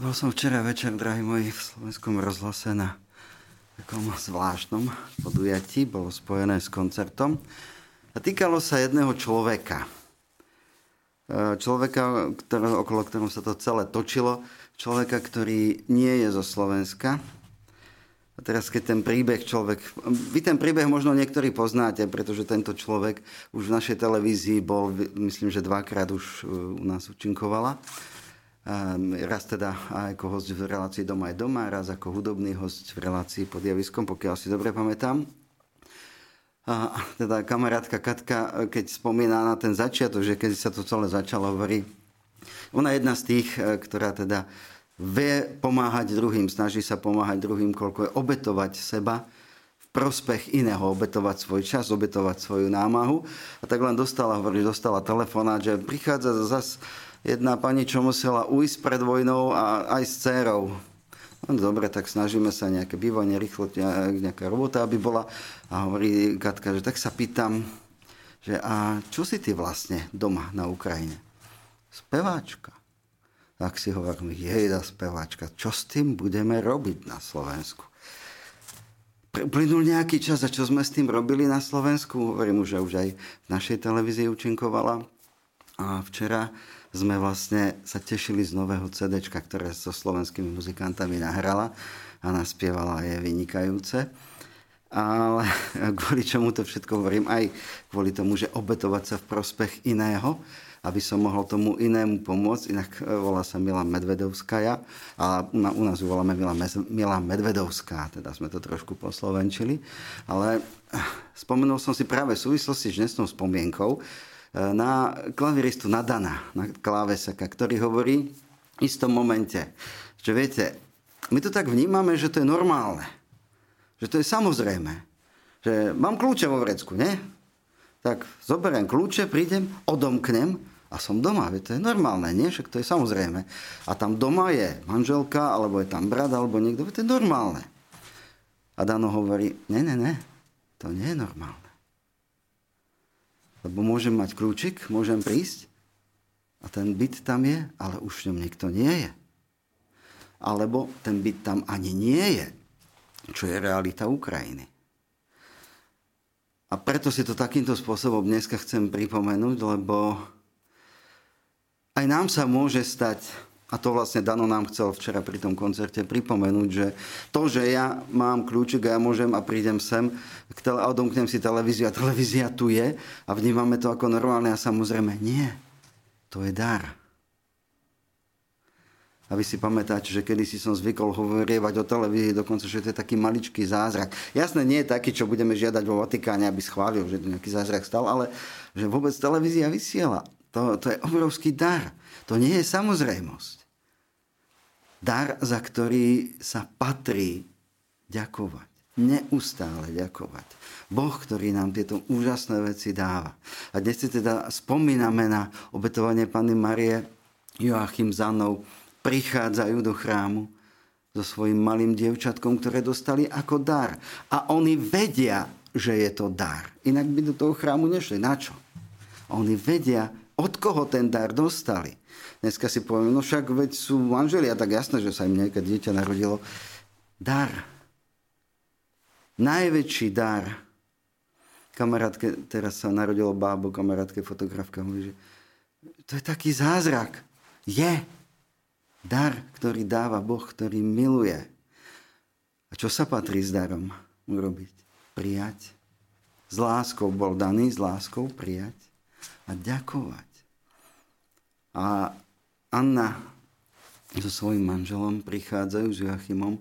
Bol som včera večer, drahí moji, v slovenskom rozhlase na takom zvláštnom podujatí. Bolo spojené s koncertom. A týkalo sa jedného človeka. E, človeka, ktorého, okolo ktorého sa to celé točilo. Človeka, ktorý nie je zo Slovenska. A teraz, keď ten príbeh človek... Vy ten príbeh možno niektorí poznáte, pretože tento človek už v našej televízii bol, myslím, že dvakrát už e, u nás účinkovala. Raz teda ako host v relácii Doma je doma, raz ako hudobný host v relácii pod javiskom, pokiaľ si dobre pamätám. A teda kamarátka Katka, keď spomína na ten začiatok, že keď sa to celé začalo, hovorí, ona je jedna z tých, e, ktorá teda vie pomáhať druhým, snaží sa pomáhať druhým, koľko je obetovať seba prospech iného, obetovať svoj čas, obetovať svoju námahu. A tak len dostala, hovorí, dostala telefonát, že prichádza zase jedna pani, čo musela ujsť pred vojnou a aj s dcerou. No, dobre, tak snažíme sa nejaké bývanie, rýchlo nejaká robota, aby bola. A hovorí Katka, že tak sa pýtam, že a čo si ty vlastne doma na Ukrajine? Speváčka. Tak si hovorím, jejda speváčka, čo s tým budeme robiť na Slovensku? Plynul nejaký čas a čo sme s tým robili na Slovensku? Hovorím, že už aj v našej televízii účinkovala. A včera sme vlastne sa tešili z nového CD, ktoré so slovenskými muzikantami nahrala a naspievala je vynikajúce. Ale kvôli čomu to všetko hovorím, aj kvôli tomu, že obetovať sa v prospech iného, aby som mohol tomu inému pomôcť. Inak e, volá sa Mila Medvedovská a u nás ju voláme Mila, Mila Medvedovská, teda sme to trošku poslovenčili. Ale e, spomenul som si práve v súvislosti s dnesnou spomienkou, na klaviristu Nadana, na klávesaka, ktorý hovorí v istom momente, že viete, my to tak vnímame, že to je normálne. Že to je samozrejme. Že mám kľúče vo vrecku, nie? Tak zoberiem kľúče, prídem, odomknem a som doma. Veď to je normálne, nie? Však to je samozrejme. A tam doma je manželka, alebo je tam brat, alebo niekto. Veď to je normálne. A Dano hovorí, ne, ne, ne, to nie je normálne. Lebo môžem mať kľúčik, môžem prísť a ten byt tam je, ale už v ňom nikto nie je. Alebo ten byt tam ani nie je, čo je realita Ukrajiny. A preto si to takýmto spôsobom dneska chcem pripomenúť, lebo aj nám sa môže stať a to vlastne Dano nám chcel včera pri tom koncerte pripomenúť, že to, že ja mám kľúčik a ja môžem a prídem sem a odomknem si televíziu a televízia tu je a vnímame to ako normálne a samozrejme nie. To je dar. A vy si pamätáte, že kedy si som zvykol hovorievať o televízii, dokonca, že to je taký maličký zázrak. Jasné, nie je taký, čo budeme žiadať vo Vatikáne, aby schválil, že to nejaký zázrak stal, ale že vôbec televízia vysiela. To, to je obrovský dar. To nie je samozrejmosť dar, za ktorý sa patrí ďakovať. Neustále ďakovať. Boh, ktorý nám tieto úžasné veci dáva. A dnes si teda spomíname na obetovanie Panny Marie Joachim Zanov, prichádzajú do chrámu so svojím malým dievčatkom, ktoré dostali ako dar. A oni vedia, že je to dar. Inak by do toho chrámu nešli. Na čo? Oni vedia, od koho ten dar dostali. Dneska si poviem, no však veď sú manželia, tak jasné, že sa im nejaké dieťa narodilo. Dar. Najväčší dar. Kamarátke, teraz sa narodilo bábo, kamarátke fotografka, hovorí, že to je taký zázrak. Je dar, ktorý dáva Boh, ktorý miluje. A čo sa patrí s darom urobiť? Prijať. S láskou bol daný, s láskou prijať a ďakovať. A Anna so svojím manželom prichádzajú s Joachimom,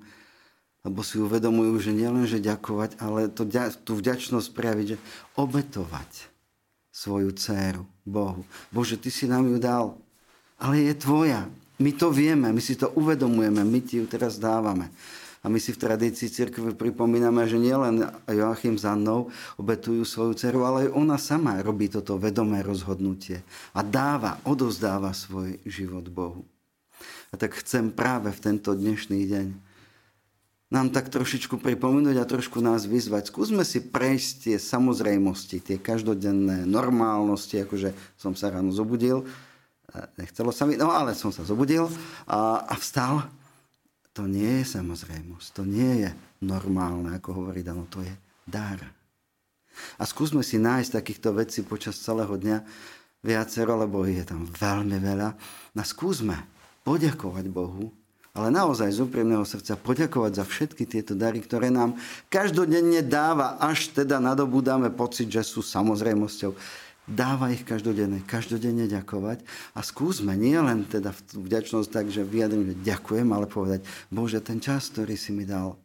lebo si uvedomujú, že nielen, že ďakovať, ale to, tú vďačnosť prejaviť, že obetovať svoju dceru Bohu. Bože, Ty si nám ju dal, ale je tvoja. My to vieme, my si to uvedomujeme, my Ti ju teraz dávame. A my si v tradícii cirkvi pripomíname, že nielen Joachim za mnou obetujú svoju dceru, ale aj ona sama robí toto vedomé rozhodnutie a dáva, odozdáva svoj život Bohu. A tak chcem práve v tento dnešný deň nám tak trošičku pripomenúť a trošku nás vyzvať. Skúsme si prejsť tie samozrejmosti, tie každodenné normálnosti, akože som sa ráno zobudil, nechcelo sa mi, no ale som sa zobudil a, a vstal. To nie je samozrejmosť, to nie je normálne, ako hovorí Dano, to je dar. A skúsme si nájsť takýchto vecí počas celého dňa viacero, lebo je tam veľmi veľa. No skúsme poďakovať Bohu, ale naozaj z úprimného srdca poďakovať za všetky tieto dary, ktoré nám každodenne dáva, až teda nadobúdame pocit, že sú samozrejmosťou dáva ich každodenne, každodenne ďakovať a skúsme nie len teda vďačnosť tak, že vyjadrím, že ďakujem, ale povedať, Bože, ten čas, ktorý si mi dal,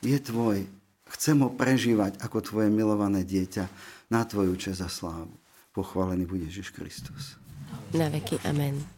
je tvoj. Chcem ho prežívať ako tvoje milované dieťa na tvoju čest a slávu. Pochválený bude Ježiš Kristus. Na veky. Amen.